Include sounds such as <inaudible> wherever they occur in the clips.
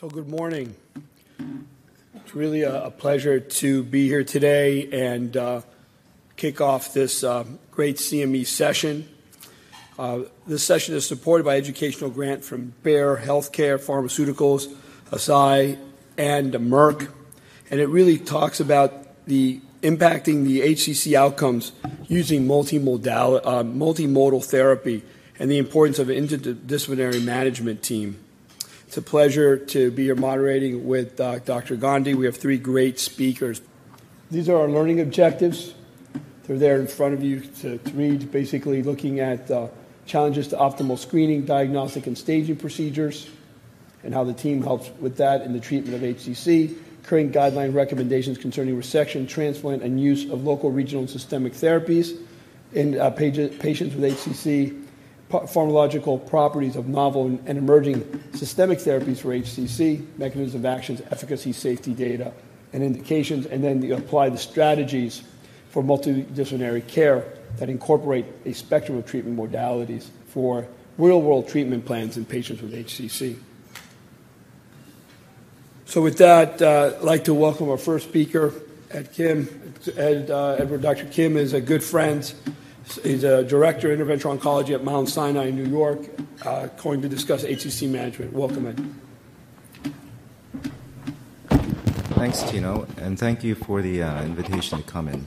So, good morning. It's really a, a pleasure to be here today and uh, kick off this uh, great CME session. Uh, this session is supported by educational grant from Bayer Healthcare Pharmaceuticals, Eisai, and Merck, and it really talks about the impacting the HCC outcomes using multimodal, uh, multimodal therapy and the importance of an interdisciplinary management team. It's a pleasure to be here moderating with uh, Dr. Gandhi. We have three great speakers. These are our learning objectives. They're there in front of you to, to read, basically looking at uh, challenges to optimal screening, diagnostic, and staging procedures, and how the team helps with that in the treatment of HCC, current guideline recommendations concerning resection, transplant, and use of local, regional, and systemic therapies in uh, patients with HCC, pharmacological properties of novel and emerging systemic therapies for HCC, mechanisms of actions, efficacy, safety data, and indications, and then apply the strategies for multidisciplinary care that incorporate a spectrum of treatment modalities for real world treatment plans in patients with HCC. So, with that, uh, I'd like to welcome our first speaker, Ed Kim. Ed, uh, Edward Dr. Kim is a good friend He's a director of interventional oncology at Mount Sinai in New York, uh, going to discuss HCC management. Welcome, Ed. Thanks, Tino, and thank you for the uh, invitation to come in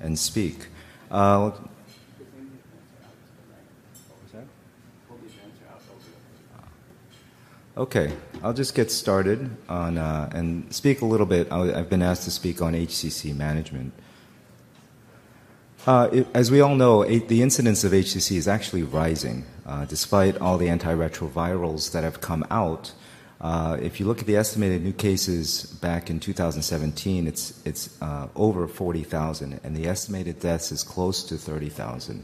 and speak. Uh, okay, I'll just get started on uh, and speak a little bit. I've been asked to speak on HCC management. Uh, it, as we all know, the incidence of HCC is actually rising, uh, despite all the antiretrovirals that have come out. Uh, if you look at the estimated new cases back in 2017, it's it's uh, over 40,000, and the estimated deaths is close to 30,000.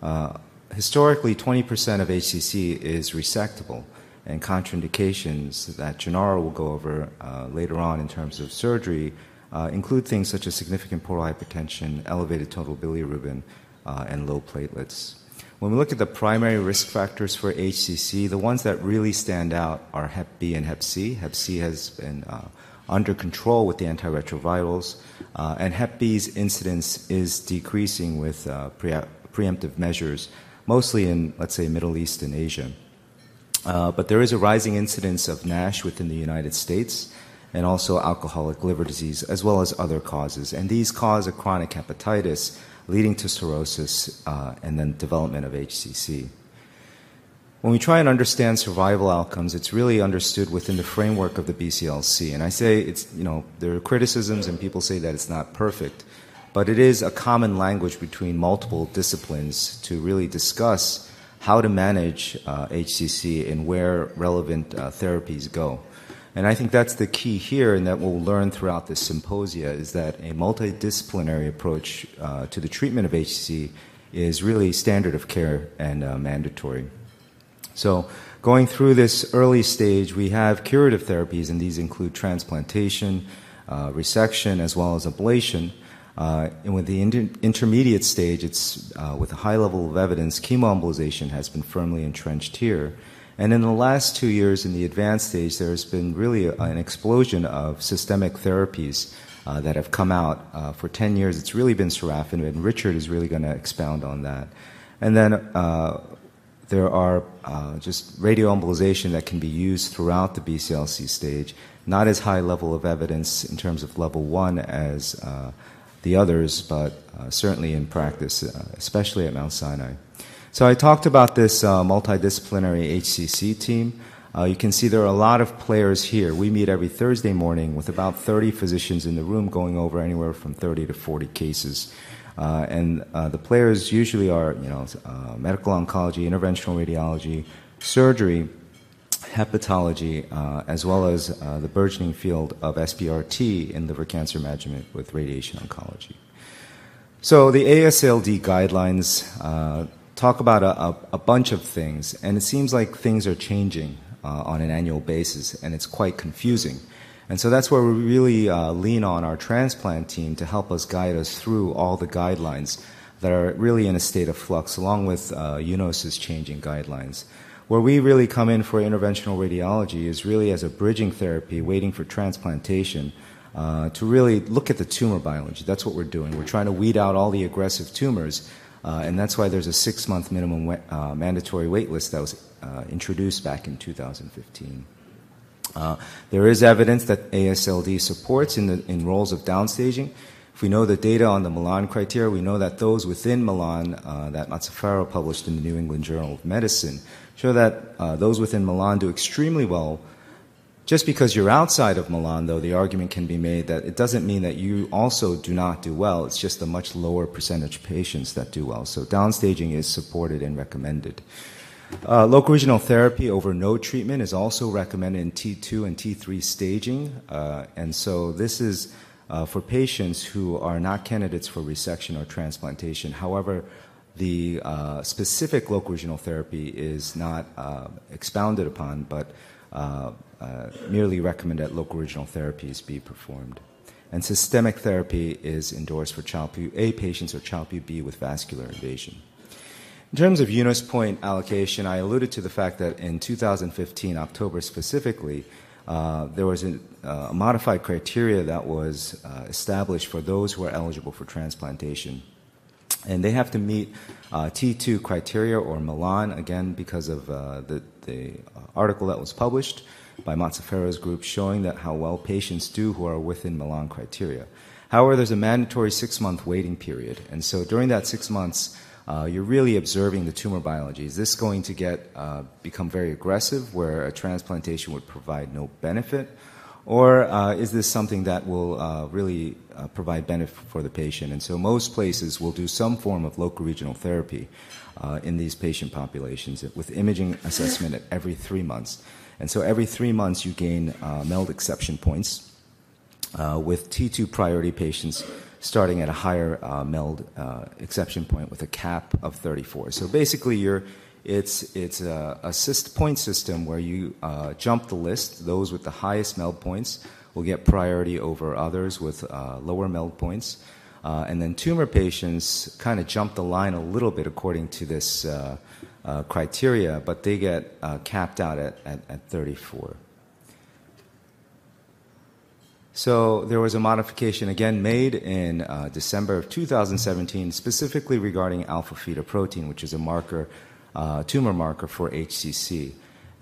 Uh, historically, 20% of HCC is resectable, and contraindications that Gennaro will go over later on in terms of surgery include things such as significant portal hypertension, elevated total bilirubin, uh, and low platelets. When we look at the primary risk factors for HCC, the ones that really stand out are Hep B and Hep C. Hep C has been uh, under control with the antiretrovirals, uh, and Hep B's incidence is decreasing with uh, pre- preemptive measures, mostly in, let's say, Middle East and Asia. Uh, but there is a rising incidence of NASH within the United States and also alcoholic liver disease, as well as other causes. And these cause a chronic hepatitis, leading to cirrhosis uh, and then development of HCC. When we try and understand survival outcomes, it's really understood within the framework of the BCLC. And I say it's, you know, there are criticisms and people say that it's not perfect, but it is a common language between multiple disciplines to really discuss how to manage uh, HCC and where relevant uh, therapies go. And I think that's the key here, and that we'll learn throughout this symposia is that a multidisciplinary approach uh, to the treatment of HCC is really standard of care and uh, mandatory. So, going through this early stage, we have curative therapies, and these include transplantation, uh, resection, as well as ablation. Uh, and with the inter- intermediate stage, it's uh, with a high level of evidence, chemoembolization has been firmly entrenched here. And in the last two years, in the advanced stage, there's been really an explosion of systemic therapies uh, that have come out. Uh, for 10 years, it's really been sorafenib, and Richard is really going to expound on that. And then uh, there are uh, just radioembolization that can be used throughout the BCLC stage, not as high level of evidence in terms of level one as uh, the others, but uh, certainly in practice, especially at Mount Sinai. So I talked about this uh, multidisciplinary HCC team. Uh, you can see there are a lot of players here. We meet every Thursday morning with about 30 physicians in the room going over anywhere from 30 to 40 cases. Uh, and uh, the players usually are, you know, uh, medical oncology, interventional radiology, surgery, hepatology, uh, as well as the burgeoning field of SBRT in liver cancer management with radiation oncology. So the ASLD guidelines talk about a, a, a, bunch of things, and it seems like things are changing uh, on an annual basis, and it's quite confusing. And so that's where we really uh, lean on our transplant team to help us guide us through all the guidelines that are really in a state of flux, along with uh, UNOS's changing guidelines. Where we really come in for interventional radiology is really as a bridging therapy, waiting for transplantation, uh, to really look at the tumor biology. That's what we're doing. We're trying to weed out all the aggressive tumors, uh, and that's why there's a six month minimum uh, mandatory wait list that was uh, introduced back in 2015. Uh, there is evidence that ASLD supports in, the, in roles of downstaging. If we know the data on the Milan criteria, we know that those within Milan uh, that Mazzaferro published in the New England Journal of Medicine show that uh, those within Milan do extremely well. Just because you're outside of Milan, though, the argument can be made that it doesn't mean that you also do not do well. It's just a much lower percentage of patients that do well. So downstaging is supported and recommended. Uh, local regional therapy over no treatment is also recommended in T2 and T3 staging. Uh, and so this is uh, for patients who are not candidates for resection or transplantation. However, the uh, specific local regional therapy is not uh, expounded upon, but merely recommend that local regional therapies be performed. And systemic therapy is endorsed for Child-Pugh A patients or Child-Pugh B with vascular invasion. In terms of UNOS point allocation, I alluded to the fact that in 2015, October specifically, uh, there was a, uh, a, modified criteria that was uh, established for those who are eligible for transplantation. And they have to meet uh, T2 criteria or Milan, again, because of uh, the, the article that was published by Mazzaferro's group showing that how well patients do who are within Milan criteria. However, there's a mandatory six month waiting period. And so during that six months, uh, you're really observing the tumor biology. Is this going to get uh, become very aggressive, where a transplantation would provide no benefit, or uh, is this something that will uh, really uh, provide benefit for the patient? And so, most places will do some form of local regional therapy uh, in these patient populations with imaging assessment at every three months. And so, every three months, you gain MELD exception points. with T2 priority patients starting at a higher uh, MELD uh, exception point with a cap of 34. So basically, you're, it's, it's a, a point system where you uh, jump the list. Those with the highest MELD points will get priority over others with uh, lower MELD points. Uh, and then tumor patients kind of jump the line a little bit according to this uh, criteria, but they get capped out at, at, at 34. So there was a modification again made in uh, December of 2017, specifically regarding alpha fetoprotein, which is a marker, uh, tumor marker for HCC.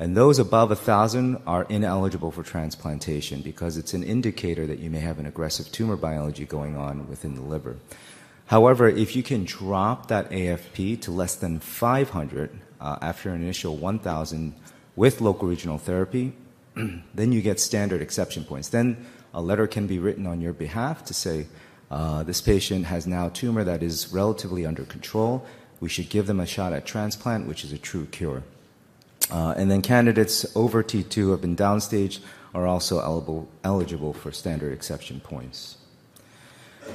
And those above 1,000 are ineligible for transplantation because it's an indicator that you may have an aggressive tumor biology going on within the liver. However, if you can drop that AFP to less than 500 uh, after an initial 1,000 with local regional therapy, <clears throat> then you get standard exception points. Then a letter can be written on your behalf to say, uh, this patient has now tumor that is relatively under control. We should give them a shot at transplant, which is a true cure. Uh, and then candidates over T2 who have been downstaged are also eligible, eligible for standard exception points.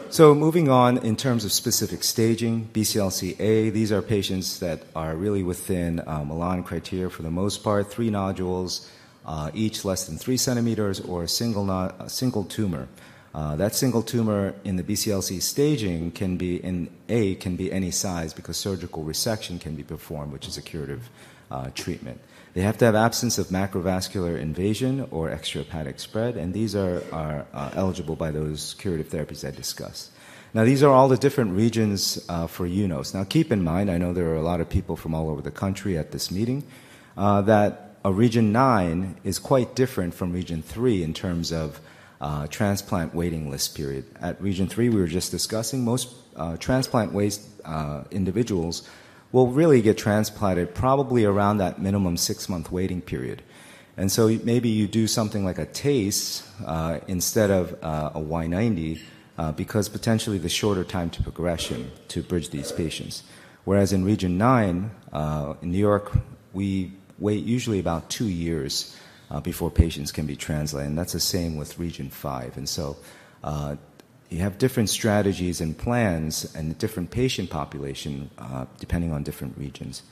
So, moving on in terms of specific staging, BCLC-A, these are patients that are really within Milan criteria for the most part, three nodules, uh, each less than three centimeters, or a single, not, a single tumor. Uh, that single tumor in the BCLC staging can be in A can be any size because surgical resection can be performed, which is a curative uh, treatment. They have to have absence of macrovascular invasion or extrahepatic spread, and these are, are uh, eligible by those curative therapies I discussed. Now, these are all the different regions uh, for UNOS. Now, keep in mind, I know there are a lot of people from all over the country at this meeting, uh, that a region 9 is quite different from region 3 in terms of uh, transplant waiting list period. At region 3, we were just discussing, most uh, transplant waste uh, individuals will really get transplanted probably around that minimum six month waiting period. And so maybe you do something like a TACE uh, instead of uh, a Y90 uh, because potentially the shorter time to progression to bridge these patients. Whereas in Region 9, in New York, we wait usually about two years uh, before patients can be translated. And that's the same with Region 5. And so uh, you have different strategies and plans and different patient population uh, depending on different regions.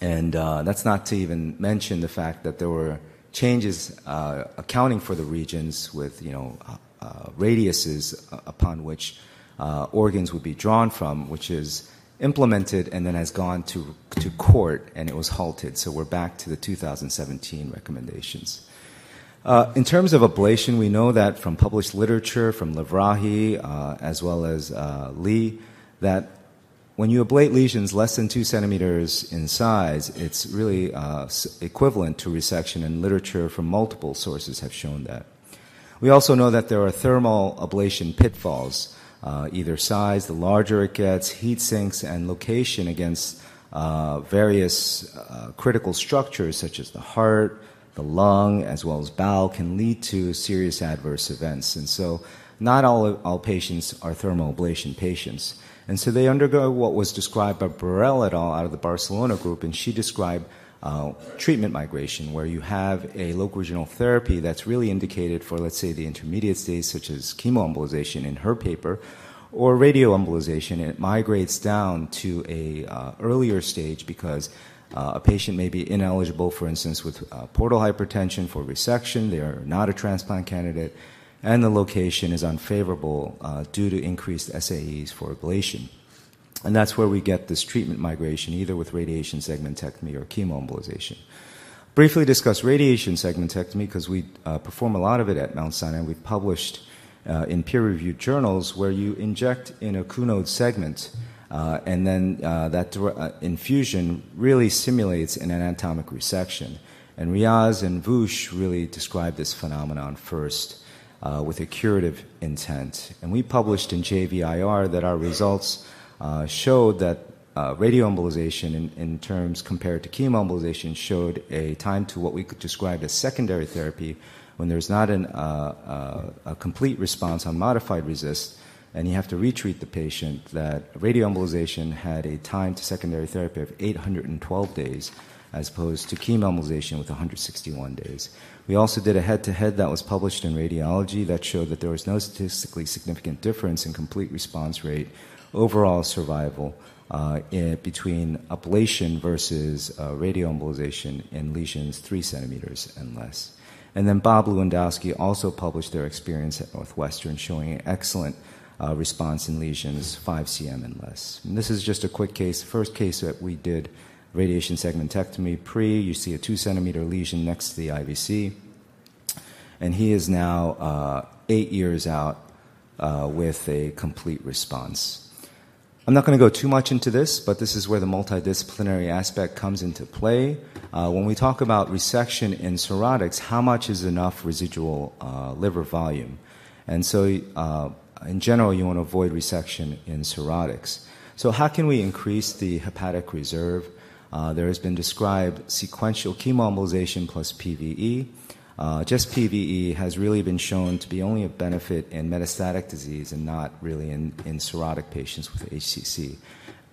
And uh, that's not to even mention the fact that there were changes uh, accounting for the regions with, you know, uh, radiuses upon which organs would be drawn from, which is implemented and then has gone to, to court and it was halted. So we're back to the 2017 recommendations. Uh, in terms of ablation, we know that from published literature, from Livraghi, uh, as well as uh, Lee, that when you ablate lesions less than two centimeters in size, it's really uh, equivalent to resection, and literature from multiple sources have shown that. We also know that there are thermal ablation pitfalls, uh, either size, the larger it gets, heat sinks, and location against uh, various critical structures such as the heart, the lung, as well as bowel, can lead to serious adverse events. And so, not all, all patients are thermal ablation patients. And so they undergo what was described by Burrel et al. out of the Barcelona group, and she described uh, treatment migration, where you have a local regional therapy that's really indicated for, let's say, the intermediate stage, such as chemoembolization in her paper, or radioembolization, it migrates down to a uh, earlier stage because uh, a patient may be ineligible, for instance, with uh, portal hypertension for resection. They are not a transplant candidate and the location is unfavorable uh, due to increased SAEs for ablation. And that's where we get this treatment migration, either with radiation segmentectomy or chemoembolization. Briefly discuss radiation segmentectomy because we uh, perform a lot of it at Mount Sinai. We've published uh, in peer reviewed journals where you inject in a Couinaud segment. Uh, and then uh, that uh, infusion really simulates an anatomic resection. And Riaz and Vush really described this phenomenon first uh, with a curative intent. And we published in JVIR that our results uh, showed that uh, radioembolization, in, in, terms compared to chemoembolization, showed a time to what we could describe as secondary therapy when there's not an, uh, uh, a complete response on modified RECIST and you have to retreat the patient, that radioembolization had a time to secondary therapy of 812 days as opposed to chemoembolization with 161 days. We also did a head to head that was published in Radiology that showed that there was no statistically significant difference in complete response rate, overall survival uh, in, between ablation versus uh, radioembolization in lesions three centimeters and less. And then Bob Lewandowski also published their experience at Northwestern showing excellent uh, response in lesions 5 cm and less. And this is just a quick case, first case that we did radiation segmentectomy pre. You see a two centimeter lesion next to the IVC. And he is now uh, eight years out uh, with a complete response. I'm not going to go too much into this, but this is where the multidisciplinary aspect comes into play. Uh, when we talk about resection in cirrhotics, how much is enough residual uh, liver volume? And so, uh, in general, you want to avoid resection in cirrhotics. So, how can we increase the hepatic reserve? Uh, there has been described sequential chemoembolization plus PVE. Uh, just PVE has really been shown to be only a benefit in metastatic disease and not really in, in cirrhotic patients with HCC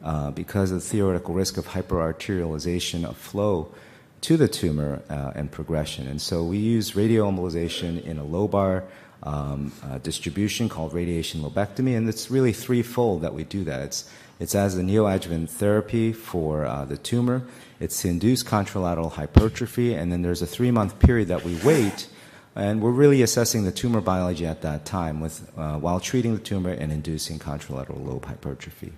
uh, because of the theoretical risk of hyperarterialization of flow to the tumor uh, and progression. And so we use radioembolization in a lobar um, uh, distribution called radiation lobectomy, and it's really threefold that we do that. It's it's as a neoadjuvant therapy for uh, the tumor. It's to induce contralateral hypertrophy, and then there's a three month period that we wait, and we're really assessing the tumor biology at that time with, uh, while treating the tumor and inducing contralateral lobe hypertrophy.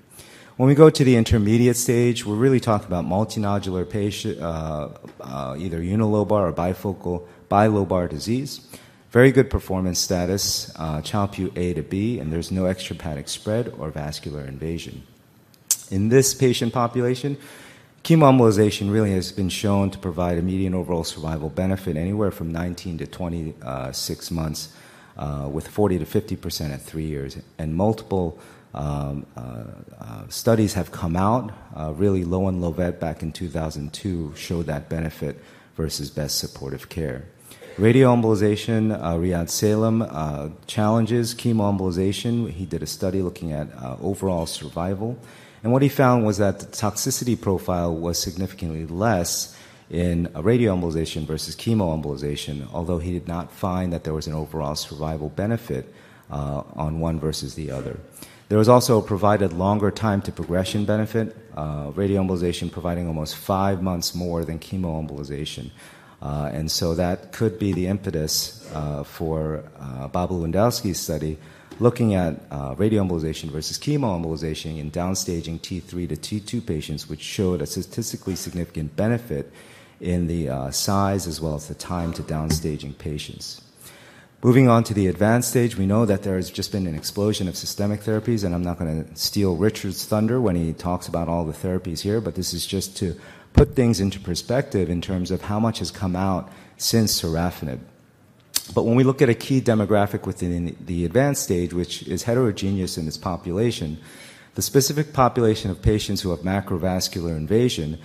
When we go to the intermediate stage, we're really talking about multinodular patient, uh, uh either unilobar or bifocal bilobar disease. Very good performance status, uh, Child-Pugh A to B, and there's no extrahepatic spread or vascular invasion. In this patient population, chemoembolization really has been shown to provide a median overall survival benefit anywhere from 19 to 26 months, uh, with 40 to 50 percent at three years. And multiple um, uh, uh, studies have come out. Uh, really, Lowen and Llovet back in 2002 showed that benefit versus best supportive care. Radioembolization, uh, Riad Salem uh, challenges chemoembolization. He did a study looking at uh, overall survival. And what he found was that the toxicity profile was significantly less in radioembolization versus chemoembolization, although he did not find that there was an overall survival benefit uh, on one versus the other. There was also a provided longer time to progression benefit, uh, radioembolization providing almost five months more than chemoembolization. Uh, and so that could be the impetus uh, for uh, Bob Lewandowski's study looking at uh, radioembolization versus chemoembolization in downstaging T3 to T2 patients, which showed a statistically significant benefit in the uh, size as well as the time to downstaging patients. Moving on to the advanced stage, we know that there has just been an explosion of systemic therapies, and I'm not going to steal Richard's thunder when he talks about all the therapies here, but this is just to put things into perspective in terms of how much has come out since sorafenib. But when we look at a key demographic within the advanced stage, which is heterogeneous in its population, the specific population of patients who have macrovascular invasion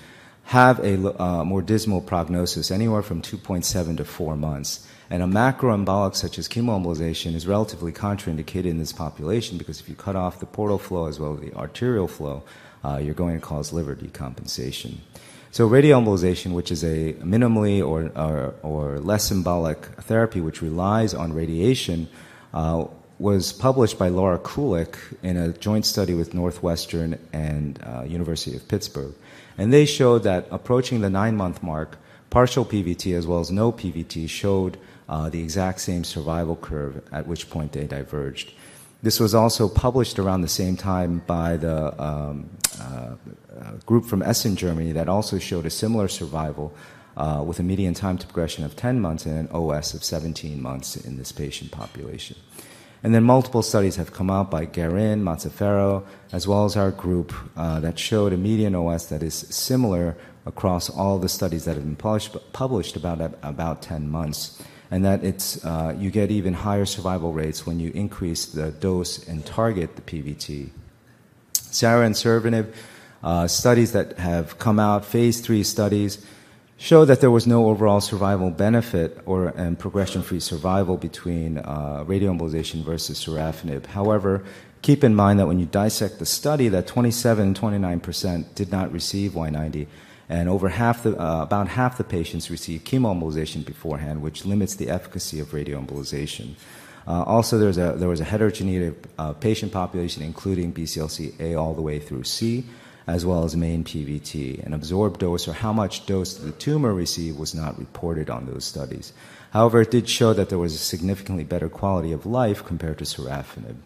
have a uh, more dismal prognosis, anywhere from 2.7 to 4 months. And a macroembolic such as chemoembolization is relatively contraindicated in this population because if you cut off the portal flow as well as the arterial flow, uh, you're going to cause liver decompensation. So radioembolization, which is a minimally or, or, or less embolic therapy which relies on radiation, uh, was published by Laura Kulik in a joint study with Northwestern and uh, University of Pittsburgh. And they showed that approaching the nine month mark, partial PVT as well as no PVT showed uh, the exact same survival curve, at which point they diverged. This was also published around the same time by the um, uh, group from Essen, Germany, that also showed a similar survival uh, with a median time to progression of 10 months and an OS of 17 months in this patient population. And then multiple studies have come out by Guerin, Mazzaferro, as well as our group uh, that showed a median OS that is similar across all the studies that have been published, published about, about 10 months and that it's, uh, you get even higher survival rates when you increase the dose and target the PVT. SARAH and SIRveNIB, uh, studies that have come out, phase three studies, show that there was no overall survival benefit or and progression-free survival between uh, radioembolization versus sorafenib. However, keep in mind that when you dissect the study, that 27 and 29 percent did not receive Y90 and over half the, uh, about half the patients received chemoembolization beforehand, which limits the efficacy of radioembolization. Uh, also, there's a, there was a heterogeneous uh, patient population, including BCLC A all the way through C, as well as main PVT. An absorbed dose or how much dose the tumor received was not reported on those studies. However, it did show that there was a significantly better quality of life compared to sorafenib.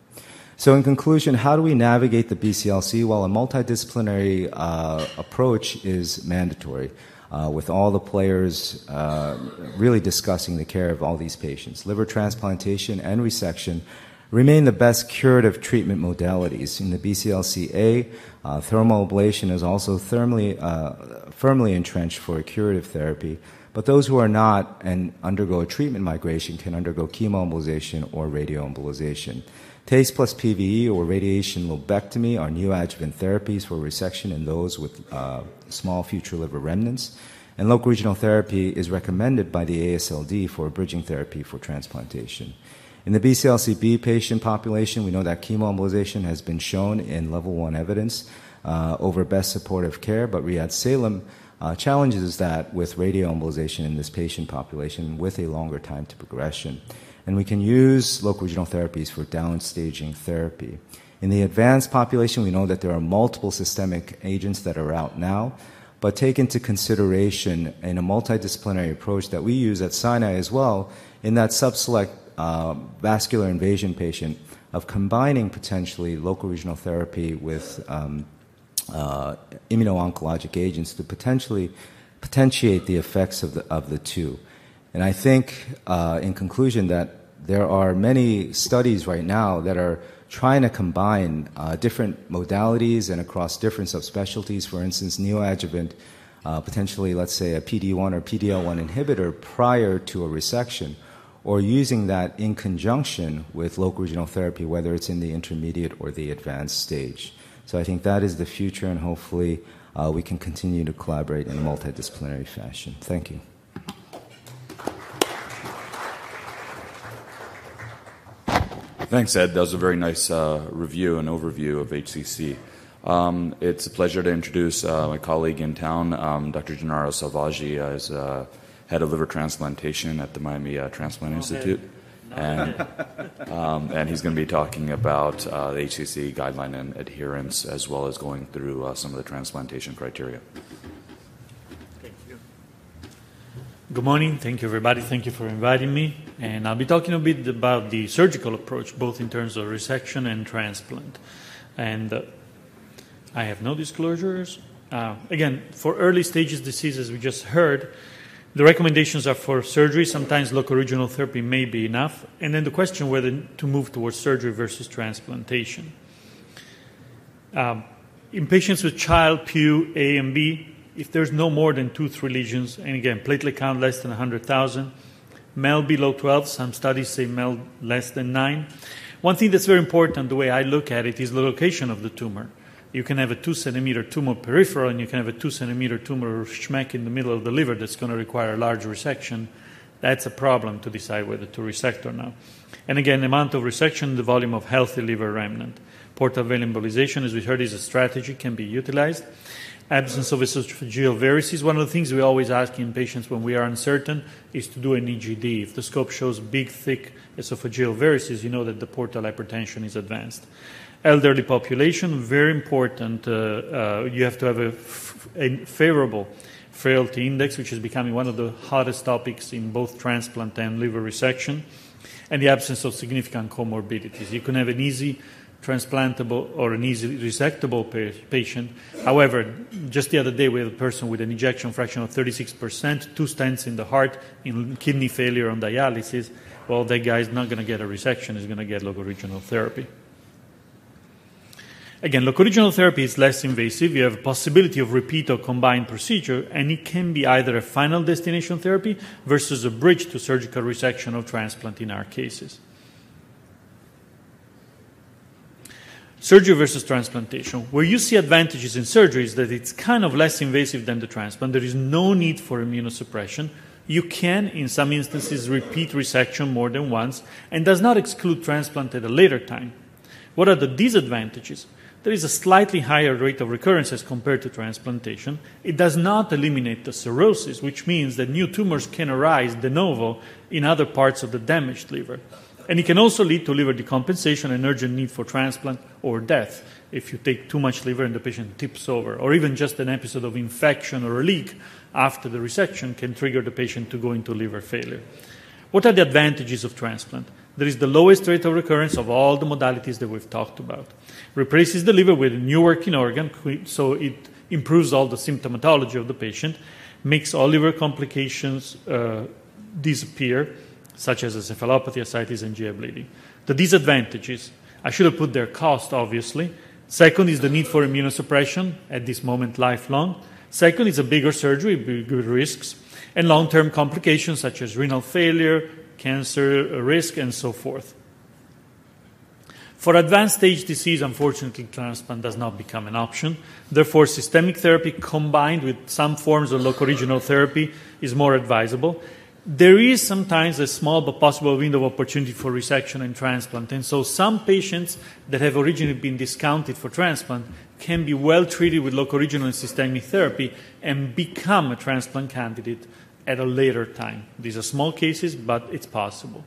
So, in conclusion, how do we navigate the BCLC? Well, a multidisciplinary uh, approach is mandatory. Uh, with all the players uh, really discussing the care of all these patients. Liver transplantation and resection remain the best curative treatment modalities. In the BCLCA, uh, thermal ablation is also thermally, uh, firmly entrenched for curative therapy. But those who are not and undergo a treatment migration can undergo chemoembolization or radioembolization. TACE plus PVE or radiation lobectomy are neoadjuvant therapies for resection in those with uh, small future liver remnants. And local regional therapy is recommended by the ASLD for bridging therapy for transplantation. In the BCLCB patient population, we know that chemoembolization has been shown in level one evidence uh, over best supportive care, but Riad Salem uh, challenges that with radioembolization in this patient population with a longer time to progression. And we can use local regional therapies for downstaging therapy. In the advanced population, we know that there are multiple systemic agents that are out now, but take into consideration in a multidisciplinary approach that we use at Sinai as well, in that subselect uh, vascular invasion patient, of combining potentially local regional therapy with um, uh, immuno-oncologic agents to potentially potentiate the effects of the, of the two. And I think, uh, in conclusion, that there are many studies right now that are trying to combine uh, different modalities and across different subspecialties. For instance, neoadjuvant, uh, potentially, let's say, a PD1 or PDL1 inhibitor prior to a resection, or using that in conjunction with local regional therapy, whether it's in the intermediate or the advanced stage. So I think that is the future, and hopefully, uh, we can continue to collaborate in a multidisciplinary fashion. Thank you. Thanks, Ed. That was a very nice uh, review and overview of HCC. Um, it's a pleasure to introduce uh, my colleague in town, um, Dr. Gennaro Selvaggi, as head of liver transplantation at the Miami uh, Transplant Institute. And, <laughs> um, and he's going to be talking about uh, the HCC guideline and adherence, as well as going through uh, some of the transplantation criteria. Thank you. Good morning. Thank you, everybody. Thank you for inviting me. And I'll be talking a bit about the surgical approach, both in terms of resection and transplant. And uh, I have no disclosures. Uh, again, for early stages disease, as we just heard, the recommendations are for surgery. Sometimes local regional therapy may be enough. And then the question whether to move towards surgery versus transplantation. Um, in patients with Child-Pugh A and B, if there's no more than two, three lesions, and again, platelet count less than 100,000, MELD below 12, some studies say MELD less than 9. One thing that's very important, the way I look at it, is the location of the tumor. You can have a two centimeter tumor peripheral, and you can have a two centimeter tumor schmeck in the middle of the liver that's going to require a large resection. That's a problem to decide whether to resect or not. And again, the amount of resection, the volume of healthy liver remnant. Portal vein embolization, as we heard, is a strategy, can be utilized. Absence of esophageal varices. One of the things we always ask in patients when we are uncertain is to do an EGD. If the scope shows big, thick esophageal varices, you know that the portal hypertension is advanced. Elderly population, very important. Uh, uh, you have to have a, favorable frailty index, which is becoming one of the hottest topics in both transplant and liver resection, and the absence of significant comorbidities. You can have an easy transplantable or an easily resectable patient. However, just the other day we had a person with an ejection fraction of 36%, two stents in the heart, in kidney failure on dialysis. Well, that guy is not going to get a resection, he's going to get locoregional therapy. Again, locoregional therapy is less invasive. You have a possibility of repeat or combined procedure, and it can be either a final destination therapy versus a bridge to surgical resection or transplant in our cases. Surgery versus transplantation. Where you see advantages in surgery is that it's kind of less invasive than the transplant. There is no need for immunosuppression. You can, in some instances, repeat resection more than once and does not exclude transplant at a later time. What are the disadvantages? There is a slightly higher rate of recurrence as compared to transplantation. It does not eliminate the cirrhosis, which means that new tumors can arise de novo in other parts of the damaged liver. And it can also lead to liver decompensation and urgent need for transplant or death if you take too much liver and the patient tips over, or even just an episode of infection or a leak after the resection can trigger the patient to go into liver failure. What are the advantages of transplant? There is the lowest rate of recurrence of all the modalities that we've talked about. Replaces the liver with a new working organ, so it improves all the symptomatology of the patient, makes all liver complications uh, disappear, such as encephalopathy, ascites, and GI bleeding. The disadvantages, I should have put their cost, obviously. Second is the need for immunosuppression, at this moment, lifelong. Second is a bigger surgery, bigger risks, and long term complications such as renal failure, cancer risk, and so forth. For advanced stage disease, unfortunately, transplant does not become an option. Therefore, systemic therapy combined with some forms of local regional therapy is more advisable there is sometimes a small but possible window of opportunity for resection and transplant. And so some patients that have originally been discounted for transplant can be well treated with local regional and systemic therapy and become a transplant candidate at a later time. These are small cases, but it's possible.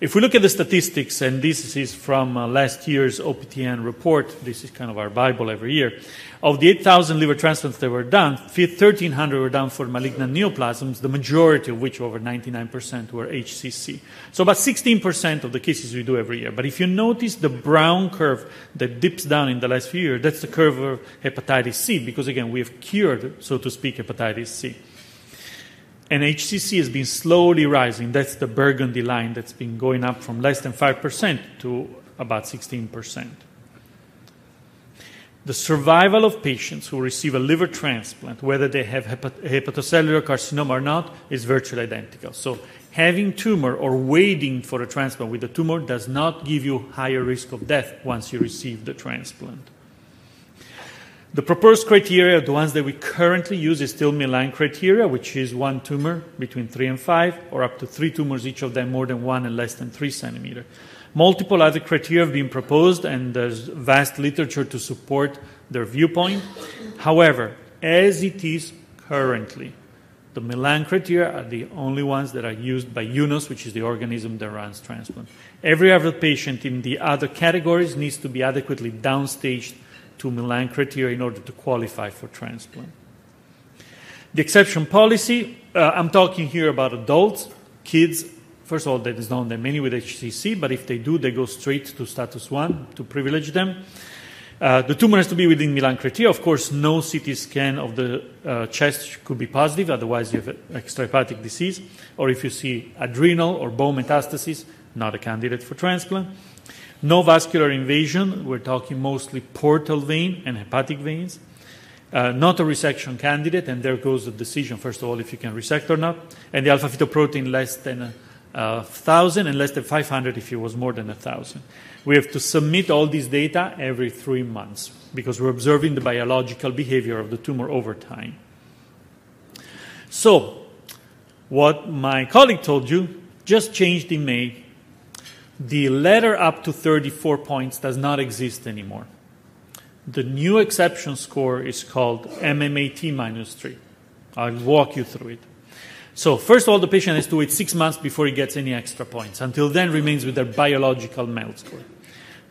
If we look at the statistics, and this is from uh, last year's OPTN report, this is kind of our Bible every year, of the 8,000 liver transplants that were done, 1,300 were done for malignant neoplasms, the majority of which, over 99%, were HCC. So about 16% of the cases we do every year. But if you notice the brown curve that dips down in the last few years, that's the curve of hepatitis C, because again, we have cured, so to speak, hepatitis C and HCC has been slowly rising. That's the burgundy line that's been going up from less than 5% to about 16%. The survival of patients who receive a liver transplant, whether they have hepat- hepatocellular carcinoma or not, is virtually identical. So, having tumor or waiting for a transplant with a tumor does not give you higher risk of death once you receive the transplant. The proposed criteria, the ones that we currently use, is still Milan criteria, which is one tumor between three and five, or up to three tumors, each of them more than one and less than three centimeter. Multiple other criteria have been proposed, and there's vast literature to support their viewpoint. However, as it is currently, the Milan criteria are the only ones that are used by UNOS, which is the organism that runs transplant. Every other patient in the other categories needs to be adequately downstaged to Milan criteria in order to qualify for transplant. The exception policy, uh, I'm talking here about adults, kids First of all, there is not that many with HCC, but if they do, they go straight to status one to privilege them. Uh, the tumor has to be within Milan criteria. Of course, no CT scan of the uh, chest could be positive, otherwise, you have extrahepatic disease. Or if you see adrenal or bone metastasis, not a candidate for transplant. No vascular invasion, we're talking mostly portal vein and hepatic veins. Uh, not a resection candidate, and there goes the decision, first of all, if you can resect or not. And the alpha fetoprotein less than a, a 1,000 and less than 500 if it was more than a 1,000. We have to submit all this data every three months because we're observing the biological behavior of the tumor over time. So, what my colleague told you just changed in May. The letter up to 34 points does not exist anymore. The new exception score is called MMAT minus 3. I'll walk you through it. So, first of all, the patient has to wait six months before he gets any extra points. Until then, remains with their biological MELD score.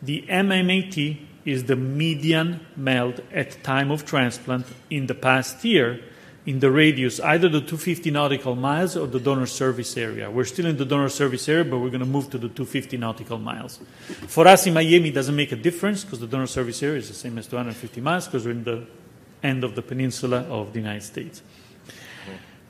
The MMAT is the median MELD at time of transplant in the past year in the radius, either the 250 nautical miles or the donor service area. We're still in the donor service area, but we're going to move to the 250 nautical miles. For us in Miami, it doesn't make a difference because the donor service area is the same as 250 miles because we're in the end of the peninsula of the United States.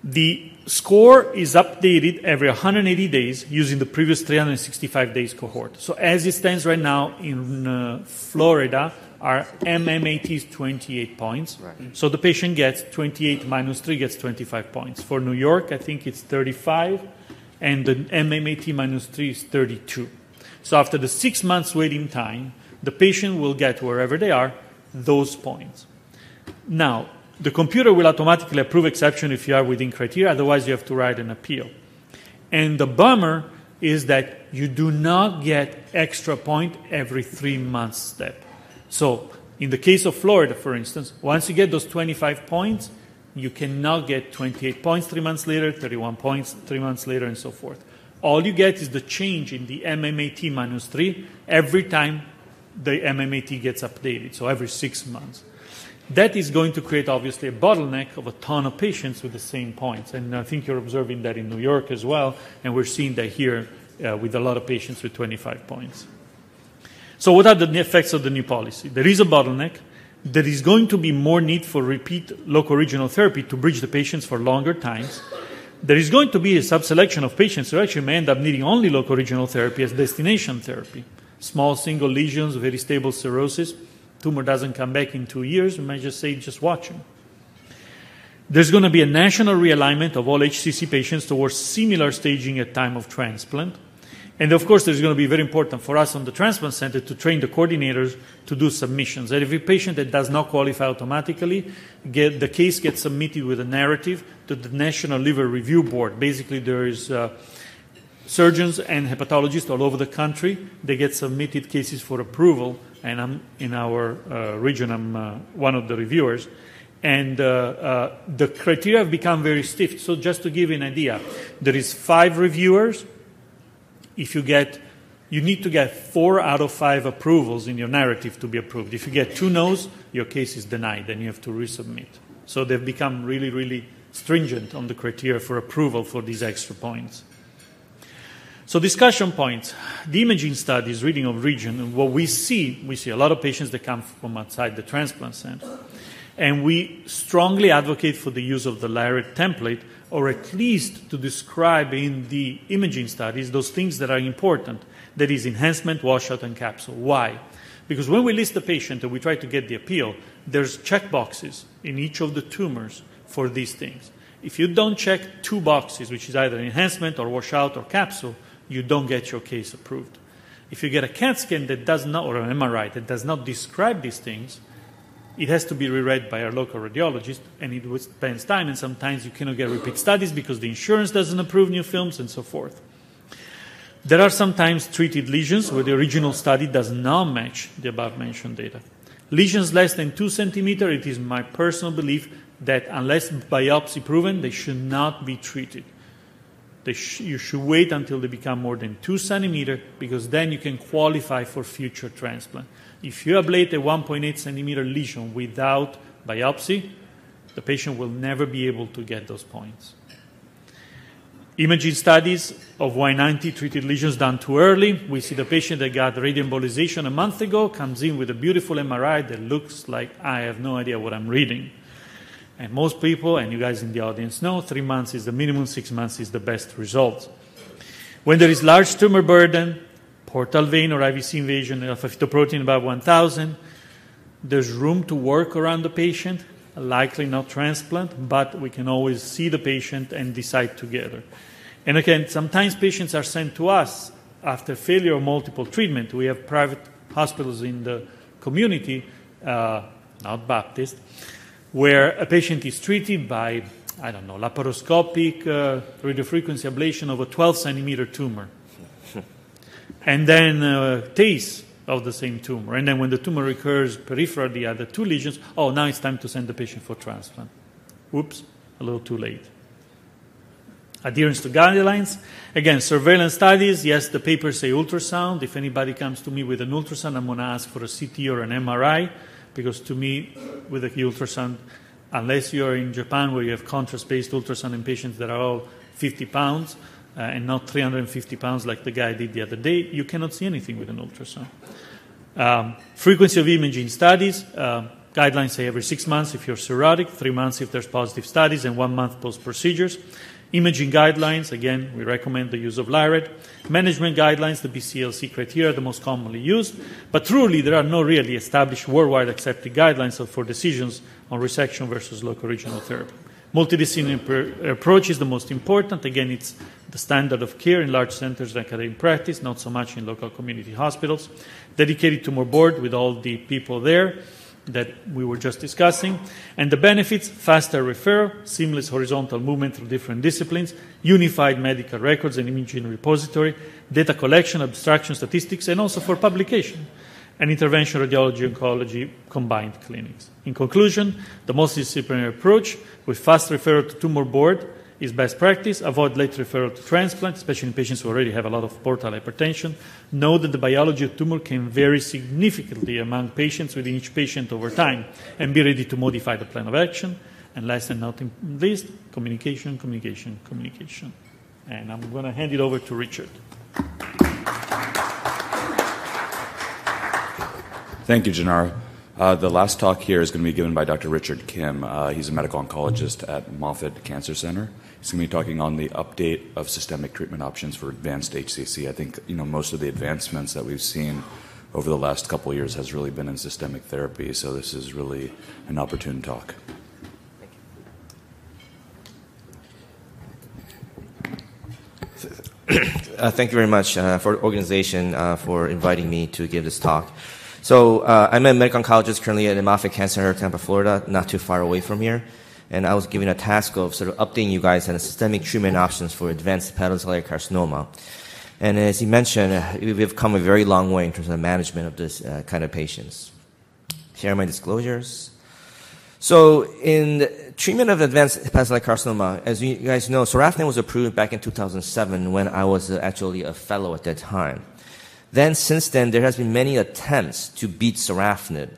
The score is updated every 180 days using the previous 365 days cohort. So, as it stands right now in uh, Florida, our MMAT is 28 points. Right. Mm-hmm. So the patient gets 28 minus 3 gets 25 points. For New York, I think it's 35, and the MMAT minus 3 is 32. So after the six months waiting time, the patient will get wherever they are those points. Now, the computer will automatically approve exception if you are within criteria, otherwise, you have to write an appeal. And the bummer is that you do not get extra point every three months step. So, in the case of Florida, for instance, once you get those 25 points, you cannot get 28 points three months later, 31 points three months later, and so forth. All you get is the change in the MMAT minus 3 every time the MMAT gets updated, so every six months. That is going to create, obviously, a bottleneck of a ton of patients with the same points. And I think you're observing that in New York as well, and we're seeing that here uh, with a lot of patients with 25 points. So, what are the effects of the new policy? There is a bottleneck. There is going to be more need for repeat local regional therapy to bridge the patients for longer times. There is going to be a subselection of patients who actually may end up needing only local regional therapy as destination therapy. Small single lesions, very stable cirrhosis, tumor doesn't come back in two years, we might just say, just watch them. There's going to be a national realignment of all HCC patients towards similar staging at time of transplant. And of course, there's going to be very important for us on the transplant center to train the coordinators to do submissions. And every patient that does not qualify automatically, get, the case gets submitted with a narrative to the National Liver Review Board. Basically, there is uh, surgeons and hepatologists all over the country. They get submitted cases for approval, and I'm in our uh, region. I'm uh, one of the reviewers. And uh, uh, the criteria have become very stiff. So, just to give you an idea, there is five reviewers if you get you need to get four out of five approvals in your narrative to be approved. If you get two no's, your case is denied, and you have to resubmit. So they've become really, really stringent on the criteria for approval for these extra points. So discussion points. The imaging studies, reading of region, and what we see, we see a lot of patients that come from outside the transplant center. And we strongly advocate for the use of the LI-RADS template or at least to describe in the imaging studies those things that are important that is, enhancement, washout, and capsule. Why? Because when we list the patient and we try to get the appeal, there's check boxes in each of the tumors for these things. If you don't check two boxes, which is either enhancement or washout or capsule, you don't get your case approved. If you get a CAT scan that does not, or an MRI that does not describe these things, it has to be reread by our local radiologist, and it spends time, and sometimes you cannot get repeat studies because the insurance doesn't approve new films and so forth. There are sometimes treated lesions where the original study does not match the above mentioned data. Lesions less than 2 centimeter, it is my personal belief that unless biopsy proven, they should not be treated. Sh- you should wait until they become more than 2 centimeter because then you can qualify for future transplant. If you ablate a 1.8 centimeter lesion without biopsy, the patient will never be able to get those points. Imaging studies of Y90 treated lesions done too early. We see the patient that got radioembolization a month ago comes in with a beautiful MRI that looks like I have no idea what I'm reading. And most people, and you guys in the audience know, three months is the minimum, six months is the best result. When there is large tumor burden, portal vein or IVC invasion alpha-fetoprotein about 1,000, there's room to work around the patient, likely not transplant, but we can always see the patient and decide together. And again, sometimes patients are sent to us after failure of multiple treatment. We have private hospitals in the community, uh, not Baptist, where a patient is treated by, I don't know, laparoscopic uh, radiofrequency ablation of a 12 centimeter tumor. And then uh, TACE of the same tumor. And then when the tumor recurs peripherally at the two lesions, oh, now it's time to send the patient for transplant. Whoops, a little too late. Adherence to guidelines. Again, surveillance studies. Yes, the papers say ultrasound. If anybody comes to me with an ultrasound, I'm going to ask for a CT or an MRI because to me, with a ultrasound, unless you're in Japan where you have contrast based ultrasound in patients that are all 50 pounds uh, and not 350 pounds like the guy did the other day, you cannot see anything with an ultrasound. Um, frequency of imaging studies. Uh, guidelines say every six months if you're cirrhotic, three months if there's positive studies, and one month post procedures. Imaging guidelines, again, we recommend the use of LIRAD. Management guidelines, the BCLC criteria are the most commonly used, but truly there are no really established worldwide accepted guidelines for decisions on resection versus local regional therapy. Multidisciplinary approach is the most important. Again, it's the standard of care in large centers and academic practice, not so much in local community hospitals. Dedicated tumor board with all the people there that we were just discussing. And the benefits faster referral, seamless horizontal movement through different disciplines, unified medical records and imaging repository, data collection, abstraction, statistics, and also for publication, and intervention radiology oncology combined clinics. In conclusion, the multidisciplinary approach with fast referral to tumor board is best practice. Avoid late referral to transplant, especially in patients who already have a lot of portal hypertension. Know that the biology of tumor can vary significantly among patients within each patient over time, and be ready to modify the plan of action. And last and not least, communication, communication, communication. And I'm going to hand it over to Richard. Thank you, Gennaro. Uh, the last talk here is going to be given by Dr. Richard Kim. Uh, he's a medical oncologist at Moffitt Cancer Center. He's going to be talking on the update of systemic treatment options for advanced HCC. I think you know most of the advancements that we've seen over the last couple of years has really been in systemic therapy. So this is really an opportune talk. <coughs> Uh, thank you very much uh, for the organization uh, for inviting me to give this talk. So uh, I'm a medical oncologist currently at the Moffitt Cancer Center, Tampa, Florida, not too far away from here and I was given a task of sort of updating you guys on the systemic treatment options for advanced hepatocellular carcinoma. And as he mentioned, uh, we've come a very long way in terms of the management of this uh, kind of patients. Here are my disclosures. So, in treatment of advanced hepatocellular carcinoma, as you guys know, sorafenib was approved back in 2007 when I was actually a fellow at that time. Then, since then, there has been many attempts to beat sorafenib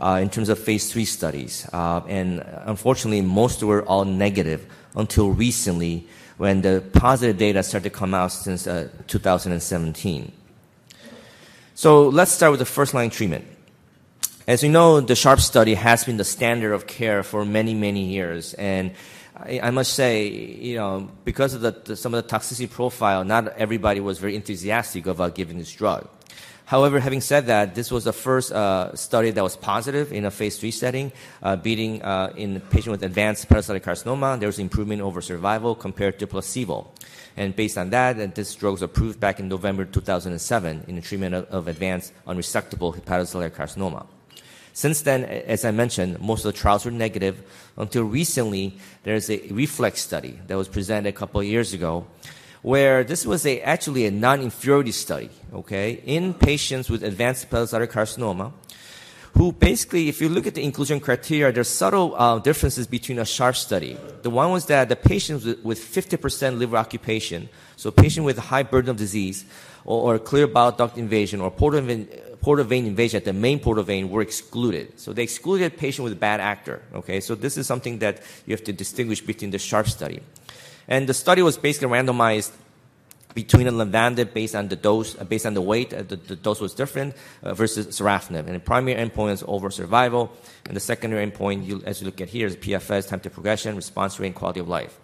uh, in terms of phase three studies. Uh, and unfortunately, most were all negative until recently when the positive data started to come out since uh, 2017. So let's start with the first line treatment. As you know, the SHARP study has been the standard of care for many, many years. And I, must say, you know, because of the, the, some of the toxicity profile, not everybody was very enthusiastic about giving this drug. However, having said that, this was the first uh, study that was positive in a phase three setting, uh, beating uh, in patient with advanced hepatocellular carcinoma. There was improvement over survival compared to placebo. And based on that, this drug was approved back in November 2007 in the treatment of, of advanced unresectable hepatocellular carcinoma. Since then, as I mentioned, most of the trials were negative until recently there's a REFLECT study that was presented a couple of years ago where this was a, actually a non-inferiority study, okay, in patients with advanced hepatocellular carcinoma, who basically, if you look at the inclusion criteria, there's subtle uh, differences between a SHARP study. The one was that the patients with, with 50% liver occupation, so patient with high burden of disease, or, or clear bile duct invasion, or portal portal vein invasion at the main portal vein were excluded. So they excluded patient with bad actor, okay? So this is something that you have to distinguish between the SHARP study. And the study was basically randomized between the lenvatinib based on the dose, uh, based on the weight, uh, the, the, dose was different uh, versus sorafenib. And the primary endpoint is overall survival, and the secondary endpoint, you, as you look at here, is PFS, time to progression, response rate, and quality of life.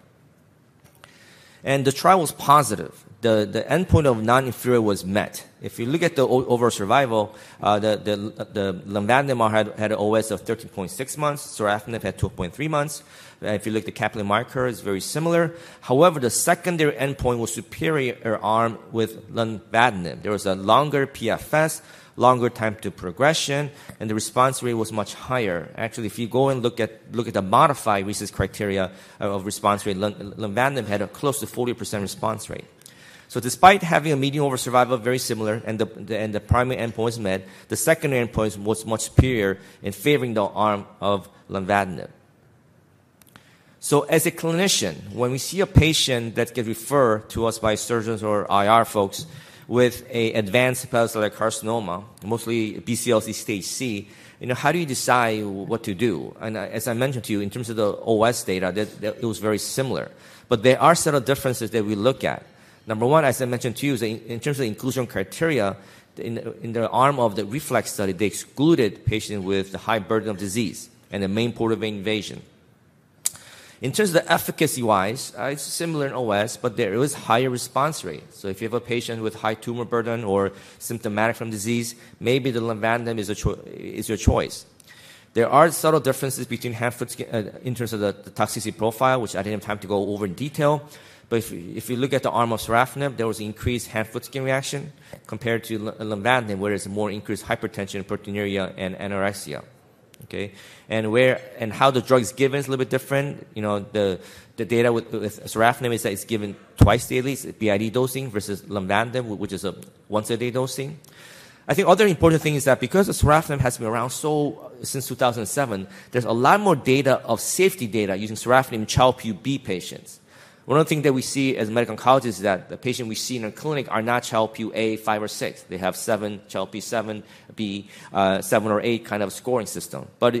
And the trial was positive the, the endpoint of non-inferior was met. If you look at the overall survival, uh, the, the, the lenvatinib had, had an OS of 13.6 months, sorafenib had 12.3 months. If you look at the Kaplan-Meier curve, it's very similar. However, the secondary endpoint was superior arm with lenvatinib. There was a longer PFS, longer time to progression, and the response rate was much higher. Actually, if you go and look at look at the modified RECIST criteria of response rate, lenvatinib had a close to 40% response rate. So despite having a median overall survival very similar and the, the, and the primary endpoint is met, the secondary endpoint was much superior in favoring the arm of lenvatinib. So as a clinician, when we see a patient that gets referred to us by surgeons or IR folks with a advanced hepatocellular carcinoma, mostly BCLC stage C, you know, how do you decide what to do? And as I mentioned to you, in terms of the OS data, that, that it was very similar. But there are subtle differences that we look at. Number one, as I mentioned to you, in terms of inclusion criteria, in, in the arm of the REFLECT study, they excluded patients with the high burden of disease and the main portal vein invasion. In terms of the efficacy wise, uh, it's similar in OS, but there is higher response rate. So if you have a patient with high tumor burden or symptomatic from disease, maybe the lenvatinib is, cho- is your choice. There are subtle differences between hand foot skin, uh, in terms of the, the, toxicity profile, which I didn't have time to go over in detail. But if, if you look at the arm of sorafenib, there was increased hand-foot skin reaction compared to lenvatinib, where there's more increased hypertension, proteinuria, and anorexia. Okay, and where and how the drug is given is a little bit different. You know, the the data with, with sorafenib is that it's given twice daily, BID dosing, versus lenvatinib, which is a once a day dosing. I think other important thing is that because sorafenib has been around so since 2007, there's a lot more data of safety data using sorafenib in Child-Pugh B patients. One of the things that we see as medical oncologists is that the patients we see in our clinic are not Child-Pugh A, 5, or 6. They have 7, Child-Pugh 7, B, uh, 7 or 8 kind of scoring system. But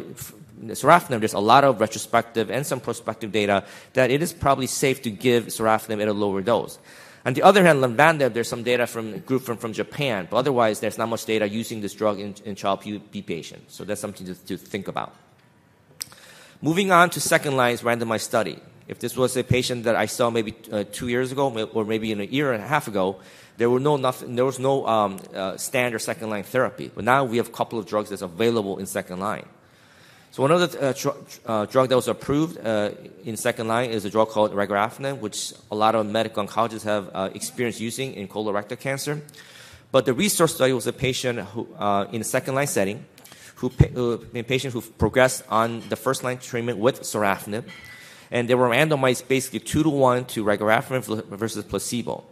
sorafenib, there's a lot of retrospective and some prospective data that it is probably safe to give sorafenib at a lower dose. On the other hand, lenvatinib, there's some data from a group from, from Japan, but otherwise there's not much data using this drug in, in Child-Pugh B patients. So that's something to, to think about. Moving on to second lines randomized study. If this was a patient that I saw maybe uh, two years ago, or maybe in a year and a half ago, there were no nothing, there was no um, uh, standard second line therapy. But now we have a couple of drugs that's available in second line. So one of the uh, tr- uh, drug that was approved uh, in second line is a drug called regorafenib, which a lot of medical oncologists have uh, experience using in colorectal cancer. But the RESORCE study was a patient who, uh, in a second line setting, who, a patient who progressed on the first line treatment with sorafenib and they were randomized basically two to one to regorafenib versus placebo.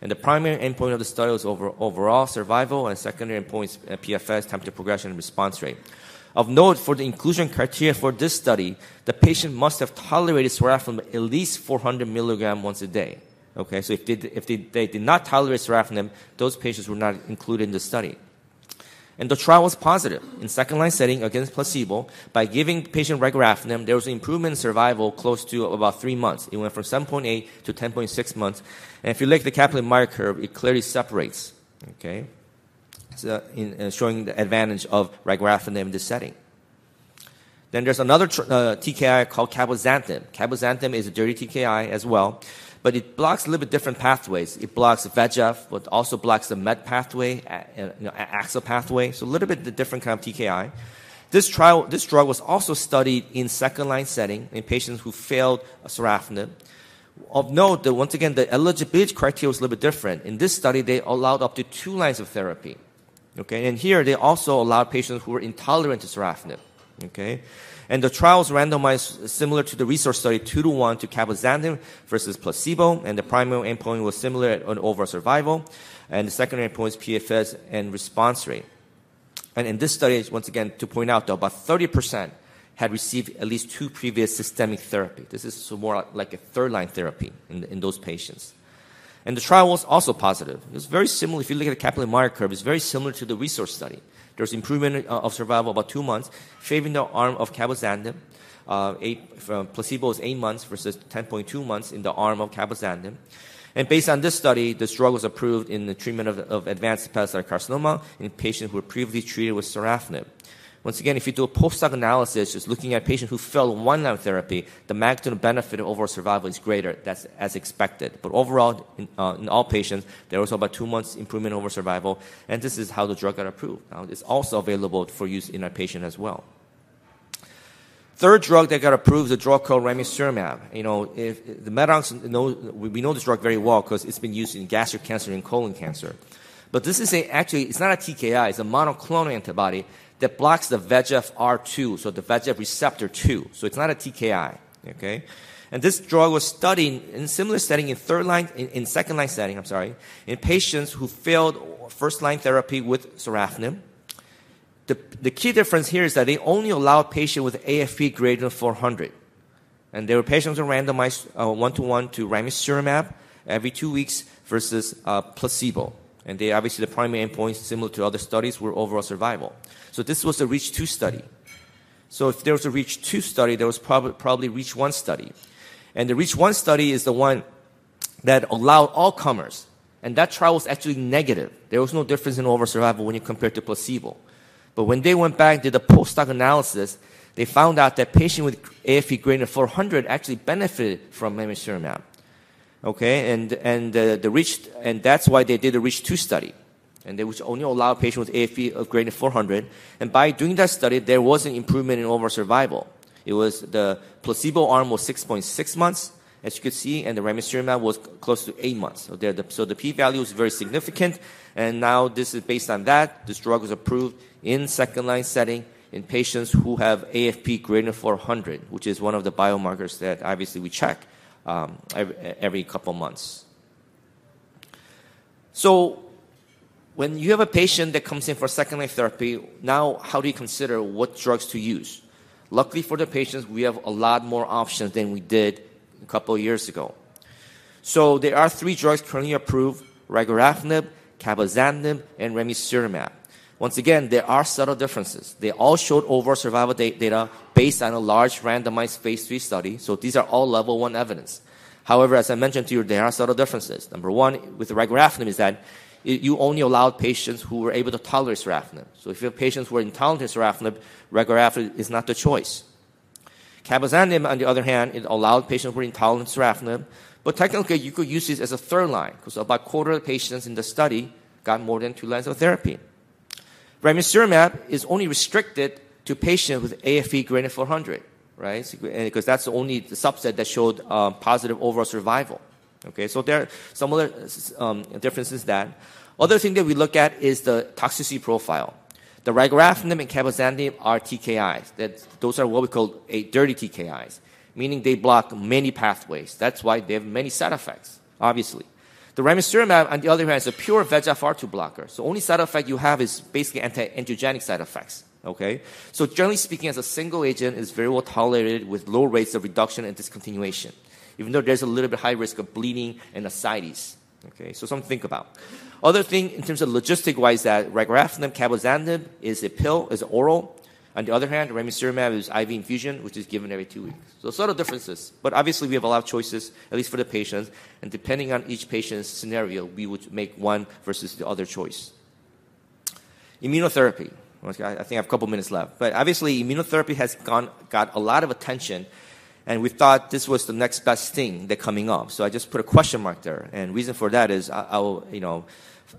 And the primary endpoint of the study was over, overall survival, and secondary endpoints uh, PFS, time to progression, and response rate. Of note, for the inclusion criteria for this study, the patient must have tolerated sorafenib at least 400 milligram once a day. Okay, so if they, if they, they did not tolerate sorafenib, those patients were not included in the study. And the trial was positive. In second line setting against placebo, by giving patient regorafenib, there was an improvement in survival close to about three months. It went from 7.8 to 10.6 months. And if you look at the Kaplan-Meier curve, it clearly separates. Okay, so in, uh, showing the advantage of regorafenib in this setting. Then there's another tr- uh, TKI called cabozantinib. Cabozantinib is a dirty TKI as well but it blocks a little bit different pathways. It blocks VEGF, but also blocks the MET pathway, you know, AXL pathway. So a little bit the different kind of TKI. This trial, this drug was also studied in second line setting in patients who failed sorafenib. Of note, that once again, the eligibility criteria was a little bit different. In this study, they allowed up to two lines of therapy. Okay, and here they also allowed patients who were intolerant to sorafenib. Okay, and the trials randomized similar to the RESORCE study, two to one to cabozantinib versus placebo. And the primary endpoint was similar on overall survival. And the secondary endpoint is PFS and response rate. And in this study, once again, to point out though, about 30% had received at least two previous systemic therapy. This is more like a third line therapy in, in those patients. And the trial was also positive. It was very similar, if you look at the Kaplan-Meier curve, it's very similar to the RESORCE study. There's improvement uh, of survival about two months, Shaving the arm of cabozantinib. Uh, eight, placebo is 8 months versus 10.2 months in the arm of cabozantinib. And based on this study, this drug was approved in the treatment of, of advanced hepatocellular carcinoma in patients who were previously treated with sorafenib. Once again, if you do a post hoc analysis, just looking at patients who failed one line of therapy, the magnitude of benefit of overall survival is greater. That's as expected. But overall, in, uh, in all patients, there was about two months improvement over survival, and this is how the drug got approved. Now, it's also available for use in our patient as well. Third drug that got approved is a drug called ramucirumab. You know, if, the Medocs know, we know this drug very well because it's been used in gastric cancer and colon cancer. But this is a, actually, it's not a TKI, it's a monoclonal antibody that blocks the VEGF-R2, so the VEGF receptor 2. So it's not a TKI, okay? And this drug was studied in similar setting in third line, in, in second line setting, I'm sorry, in patients who failed first line therapy with sorafenib the, the key difference here is that they only allowed patients with AFP greater than 400. And there were patients who were randomized one to one to ramucirumab every two weeks versus uh, placebo. And they obviously the primary endpoints, similar to other studies, were overall survival. So this was a REACH 2 study. So if there was a REACH 2 study, there was prob- probably REACH 1 study. And the REACH 1 study is the one that allowed all comers. And that trial was actually negative. There was no difference in overall survival when you compare to placebo. But when they went back and did a post-hoc analysis, they found out that patients with AFP greater than 400 actually benefited from ramucirumab. Okay, and and uh, the reach, and that's why they did a REACH 2 study, and they would only allow patients with AFP of greater than 400. And by doing that study, there was an improvement in overall survival. It was the placebo arm was 6.6 months, as you could see, and the ramucirumab was close to eight months. So, the, so the p-value is very significant, and now this is based on that. This drug was approved in second line setting in patients who have AFP greater than 400, which is one of the biomarkers that obviously we check um, every, every couple months. So when you have a patient that comes in for second line therapy, now how do you consider what drugs to use? Luckily for the patients, we have a lot more options than we did a couple of years ago. So there are three drugs currently approved: regorafenib, cabozantinib, and ramucirumab. Once again, there are subtle differences. They all showed overall survival data based on a large randomized phase 3 study. So these are all level 1 evidence. However, as I mentioned to you, there are subtle differences. Number one, with regorafenib is that you only allowed patients who were able to tolerate sorafenib. So if you have patients who are intolerant to sorafenib, regorafenib is not the choice. Cabozantinib, on the other hand, it allowed patients who were intolerant to sorafenib, but technically you could use this as a third line because about a quarter of the patients in the study got more than two lines of therapy. Ramucirumab is only restricted to patients with AFP greater than 400, right? Because that's the only subset that showed um, positive overall survival. Okay, so there are some other um, differences that. Other thing that we look at is the toxicity profile. The regorafenib and cabozantinib are TKIs. That, those are what we call a dirty TKIs, meaning they block many pathways. That's why they have many side effects, obviously. The ramucirumab, on the other hand, is a pure VEGFR2 blocker. So only side effect you have is basically anti-angiogenic side effects. Okay? So generally speaking, as a single agent, it's very well tolerated with low rates of reduction and discontinuation, even though there's a little bit high risk of bleeding and ascites. Okay? So something to think about. Other thing in terms of logistic-wise that regorafenib, cabozantinib is a pill, is oral. On the other hand, ramucirumab is IV infusion, which is given every two weeks. So subtle differences. But obviously, we have a lot of choices, at least for the patients. And depending on each patient's scenario, we would make one versus the other choice. Immunotherapy. I think I have a couple minutes left. But obviously, immunotherapy has gone, got a lot of attention. And we thought this was the next best thing that coming up. So I just put a question mark there. And reason for that is I, I will, you know,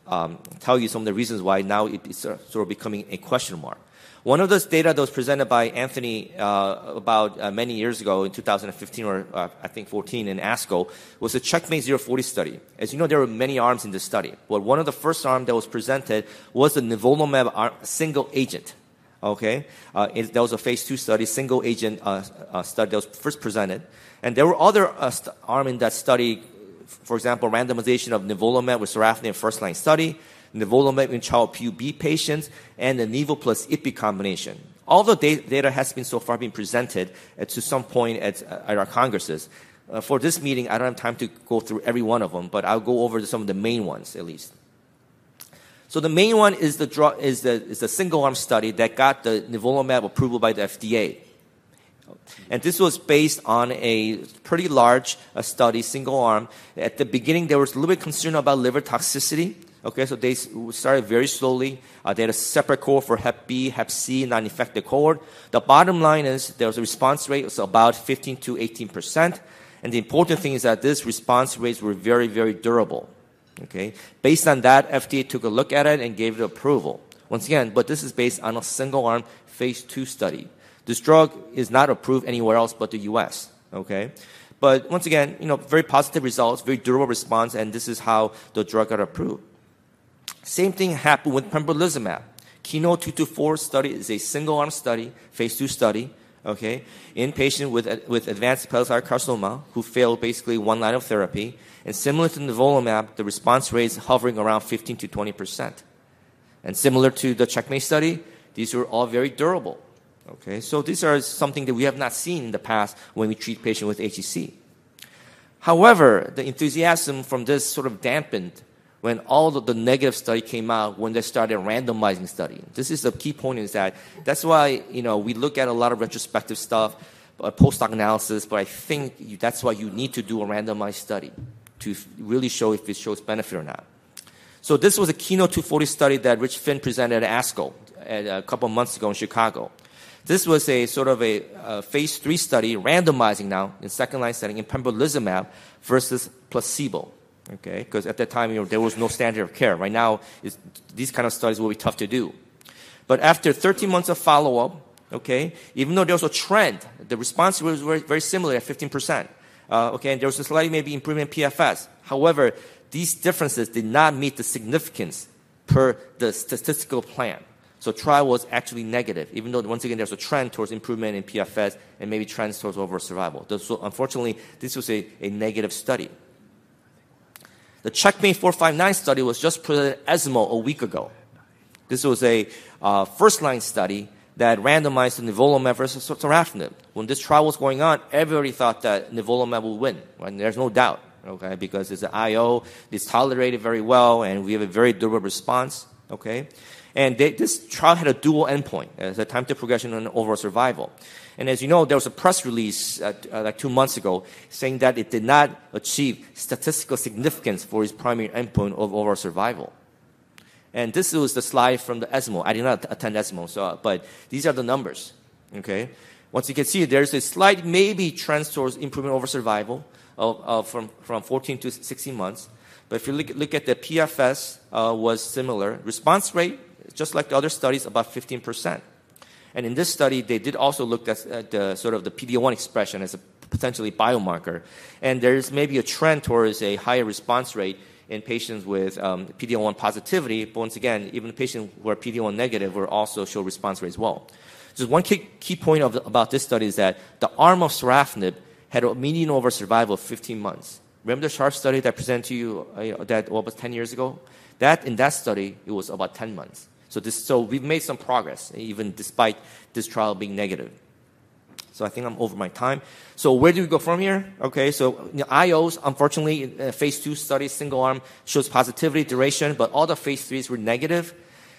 um, tell you some of the reasons why now it's sort of becoming a question mark. One of those data that was presented by Anthony uh, about uh, many years ago in 2015 or uh, I think 14 in ASCO was the Checkmate 040 study. As you know, there were many arms in this study. But one of the first arms that was presented was the nivolumab single agent. Okay, uh, it, that was a phase two study, single agent uh, uh, study that was first presented, and there were other st- arms in that study. For example, randomization of nivolumab with sorafenib first line study, nivolumab in Child-Pugh B patients, and the nivo plus ipi combination. All the data has been so far been presented uh, to some point at, uh, at our congresses. Uh, for this meeting, I don't have time to go through every one of them, but I'll go over some of the main ones at least. So the main one is the drug, is the, is the single arm study that got the nivolumab approval by the FDA. And this was based on a pretty large uh, study, single arm. At the beginning, there was a little bit concern about liver toxicity. Okay, so they started very slowly. Uh, they had a separate cohort for Hep B, Hep C, non-infected cohort. The bottom line is there was a response rate of about 15 to 18 percent. And the important thing is that these response rates were very, very durable. Okay, based on that, FDA took a look at it and gave it approval. Once again, but this is based on a single arm phase two study. This drug is not approved anywhere else but the US. Okay? But once again, you know, very positive results, very durable response, and this is how the drug got approved. Same thing happened with pembrolizumab. Keynote 224 study is a single arm study, phase two study, okay, in patients with, with advanced hepatocellular carcinoma who failed basically one line of therapy. And similar to nivolumab, the response rate is hovering around 15 to 20 percent. And similar to the checkmate study, these were all very durable. Okay, so these are something that we have not seen in the past when we treat patients with HCC. However, the enthusiasm from this sort of dampened when all of the negative study came out when they started randomizing study. This is the key point is that that's why you know we look at a lot of retrospective stuff, uh, post hoc analysis, but I think you, that's why you need to do a randomized study to really show if it shows benefit or not. So this was a keynote 240 study that Rich Finn presented at ASCO a couple months ago in Chicago. This was a sort of a, a phase three study, randomizing now in second line setting in pembrolizumab versus placebo. Okay, because at that time you know, there was no standard of care. Right now, these kind of studies will be tough to do. But after 13 months of follow up, okay, even though there was a trend, the response was very, very similar at 15%. Uh, okay, and there was a slight maybe improvement in PFS. However, these differences did not meet the significance per the statistical plan. So trial was actually negative, even though once again there's a trend towards improvement in PFS and maybe trends towards overall survival. So unfortunately, this was a, a negative study. The Checkmate 459 study was just presented at ESMO a week ago. This was a uh, first-line study that randomized nivolumab versus sorafenib. When this trial was going on, everybody thought that nivolumab would win. Right? There's no doubt, okay, because it's an IO, it's tolerated very well, and we have a very durable response, okay. And they, this trial had a dual endpoint, as a time to progression and overall survival. And as you know, there was a press release uh, uh, like two months ago saying that it did not achieve statistical significance for its primary endpoint of overall survival. And this was the slide from the ESMO. I did not attend ESMO, so, uh, but these are the numbers. Okay, once you can see, there's a slight maybe trend towards improvement over survival of, from from 14 to 16 months. But if you look, look at the PFS, uh, was similar. Response rate just like the other studies, about 15%. And in this study, they did also look at, at the sort of the PD-L1 expression as a potentially biomarker. And there's maybe a trend towards a higher response rate in patients with um, PD-L1 positivity. But once again, even patients who are PD-L1 negative will also show response rate as well. Just one key, key point of, about this study is that the arm of sorafenib had a median overall survival of 15 months. Remember the SHARP study that I presented to you uh, that was 10 years ago? That in that study, it was about 10 months. So, this, so we've made some progress, even despite this trial being negative. So I think I'm over my time. So where do we go from here? Okay, so you know, IOs, unfortunately, uh, phase two study, single arm, shows positivity, duration, but all the phase threes were negative.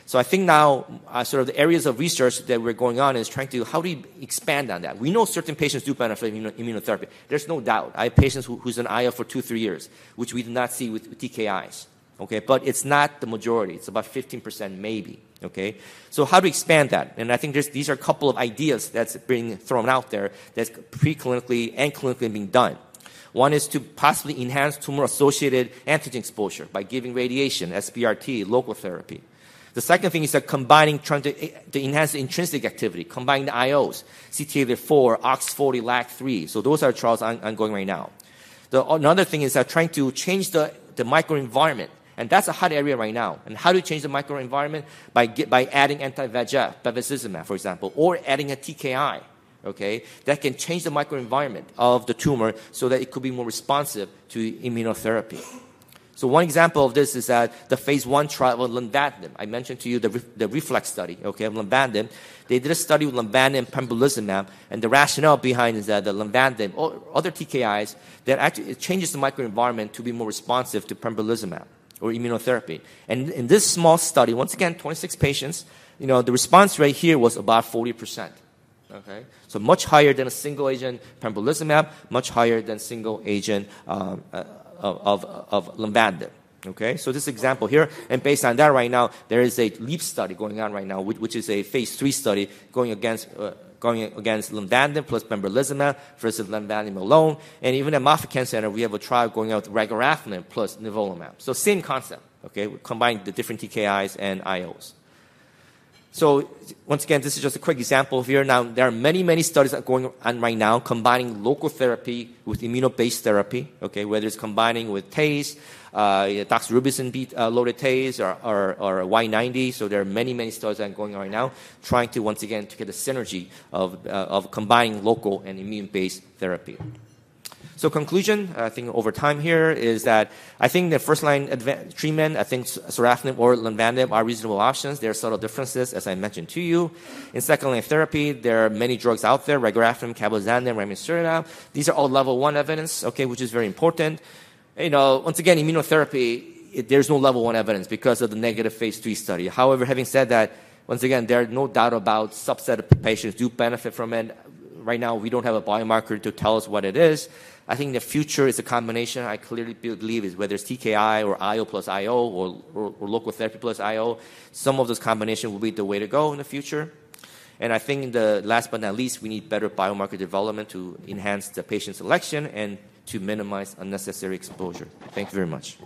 So I think now, uh, sort of the areas of research that we're going on is trying to, how do we expand on that? We know certain patients do benefit from immunotherapy. There's no doubt. I have patients who, who's an IO for two, three years, which we did not see with, with TKIs okay? But it's not the majority. It's about 15% maybe, okay? So how to expand that? And I think these are a couple of ideas that's being thrown out there that's preclinically and clinically being done. One is to possibly enhance tumor-associated antigen exposure by giving radiation, SBRT, local therapy. The second thing is that combining, trying to, to enhance the intrinsic activity, combining the IOs, CTLA4, OX40, LAG3. So those are trials ongoing right now. The, another thing is that trying to change the, the microenvironment and that's a hot area right now. And how do you change the microenvironment? By, get, by adding anti-VEGF, bevacizumab, for example, or adding a TKI, okay, that can change the microenvironment of the tumor so that it could be more responsive to immunotherapy. So one example of this is that the phase one trial of lenvatinib. I mentioned to you the, the REFLECT study, okay, of lenvatinib. They did a study with lenvatinib and pembrolizumab, and the rationale behind is that the lenvatinib or other TKIs that actually it changes the microenvironment to be more responsive to pembrolizumab or immunotherapy. And in this small study, once again, 26 patients, you know, the response rate here was about 40%. Okay, so much higher than a single agent pembrolizumab, much higher than single agent um, uh, of, of lenvatinib. Okay, so this example here, and based on that, right now there is a LEAP study going on right now, which, which is a phase three study going against uh, going against lenvatinib plus pembrolizumab versus lenvatinib alone, and even at Moffitt Cancer Center, we have a trial going out with regorafenib plus nivolumab. So same concept. Okay, we combine the different TKIs and IOs. So once again, this is just a quick example here. Now there are many, many studies that are going on right now combining local therapy with immuno-based therapy. Okay, whether it's combining with TACE, uh, doxorubicin bead, uh, TACE or, or, or, Y90. So there are many, many studies that are going on right now, trying to once again to get the synergy of uh, of combining local and immune-based therapy. So conclusion, I think over time here is that I think the first line adva- treatment, I think sorafenib or lenvatinib are reasonable options. There are subtle differences, as I mentioned to you. In second line therapy, there are many drugs out there, regorafenib, cabozantinib, ramucirumab. These are all level one evidence, okay, which is very important. You know, once again, immunotherapy, it, there's no level one evidence because of the negative phase three study. However, having said that, once again, there are no doubt about subset of patients do benefit from it. Right now, we don't have a biomarker to tell us what it is. I think the future is a combination. I clearly believe is whether it's TKI or IO plus IO or, or, or local therapy plus IO. Some of those combinations will be the way to go in the future. And I think the last but not least, we need better biomarker development to enhance the patient selection and to minimize unnecessary exposure. Thank you very much.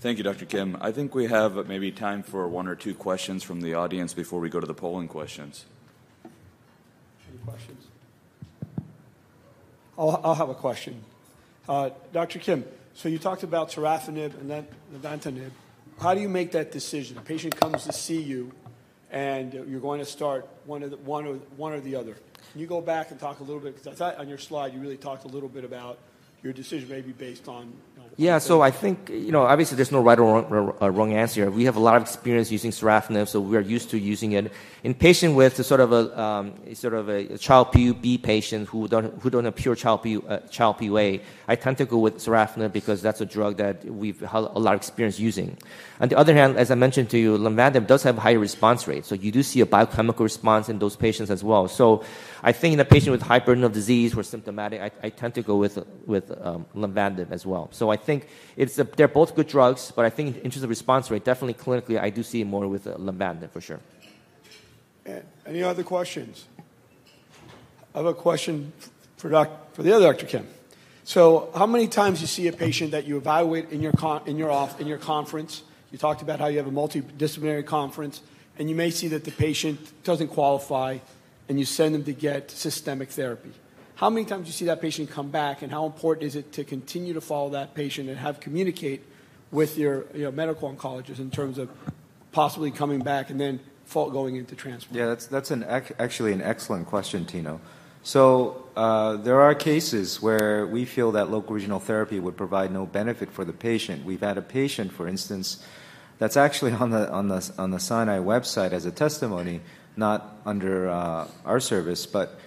Thank you, Dr. Kim. I think we have maybe time for one or two questions from the audience before we go to the polling questions Any questions? I'll, I'll have a question. Uh, Dr. Kim, so you talked about sorafenib and then nivolumab. How do you make that decision? A patient comes to see you, and you're going to start one, of the, one, or, one or the other. Can you go back and talk a little bit? Because I thought on your slide you really talked a little bit about your decision may be based on yeah, so I think, you know, obviously there's no right or wrong, uh, wrong, answer. We have a lot of experience using sorafenib, so we're used to using it. In patients with sort of a, um, sort of a Child-Pugh B patient who don't, who don't have pure Child-Pugh, uh, Child-Pugh A, I tend to go with sorafenib because that's a drug that we've had a lot of experience using. On the other hand, as I mentioned to you, lenvatinib does have a higher response rate, so you do see a biochemical response in those patients as well. So I think in a patient with high burden of disease who are symptomatic, I, I tend to go with, with um, as well. So I think it's a, they're both good drugs, but I think in terms of response rate, definitely clinically, I do see more with uh, for sure. Any other questions? I have a question for, doc, for the other Dr. Kim. So, how many times you see a patient that you evaluate in your con, in your off, in your conference? You talked about how you have a multidisciplinary conference, and you may see that the patient doesn't qualify, and you send them to get systemic therapy. How many times you see that patient come back, and how important is it to continue to follow that patient and have communicate with your medical oncologist in terms of possibly coming back and then going into transplant? Yeah, that's, that's an, actually an excellent question, Tino. So uh, there are cases where we feel that local regional therapy would provide no benefit for the patient. We've had a patient, for instance, that's actually on the on the on the Sinai website as a testimony, not under uh, our service, but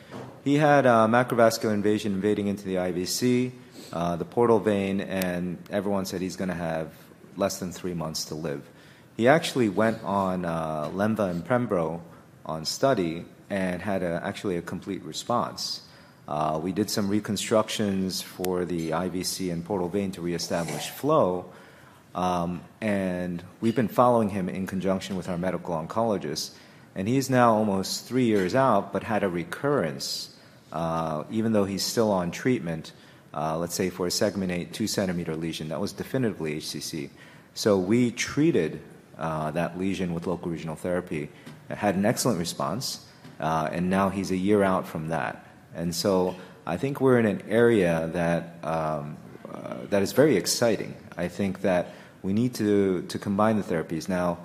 he had a macrovascular invasion invading into the IVC, uh, the portal vein, and everyone said he's going to have less than three months to live. He actually went on uh, Lenva and Pembro on study and had a, actually a complete response. Uh, we did some reconstructions for the IVC and portal vein to reestablish flow, um, and we've been following him in conjunction with our medical oncologist. And he's now almost three years out, but had a recurrence even though he's still on treatment, uh, let's say for a segment 8 2 centimeter lesion, that was definitively HCC. So we treated uh, that lesion with local regional therapy, had an excellent response, uh, and now he's a year out from that. And so I think we're in an area that, um, uh, that is very exciting. I think that we need to, to combine the therapies. Now,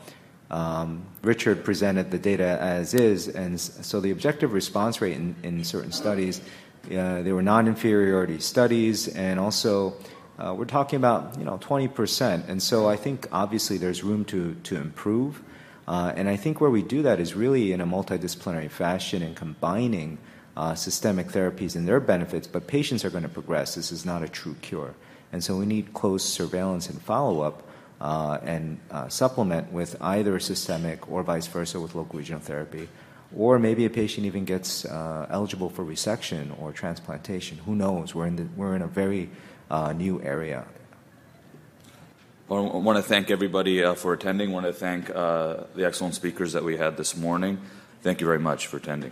um, Richard presented the data as is, and so the objective response rate in, in certain studies, uh, they were non-inferiority studies, and also uh, we're talking about you know 20%. And so I think obviously there's room to to improve, uh, and I think where we do that is really in a multidisciplinary fashion and combining uh, systemic therapies and their benefits. But patients are going to progress. This is not a true cure, and so we need close surveillance and follow-up uh, and uh, supplement with either systemic or vice versa with local regional therapy. Or maybe a patient even gets uh, eligible for resection or transplantation. Who knows? We're in, the, we're in a very uh, new area. Well, I want to thank everybody uh, for attending. I want to thank uh, the excellent speakers that we had this morning. Thank you very much for attending.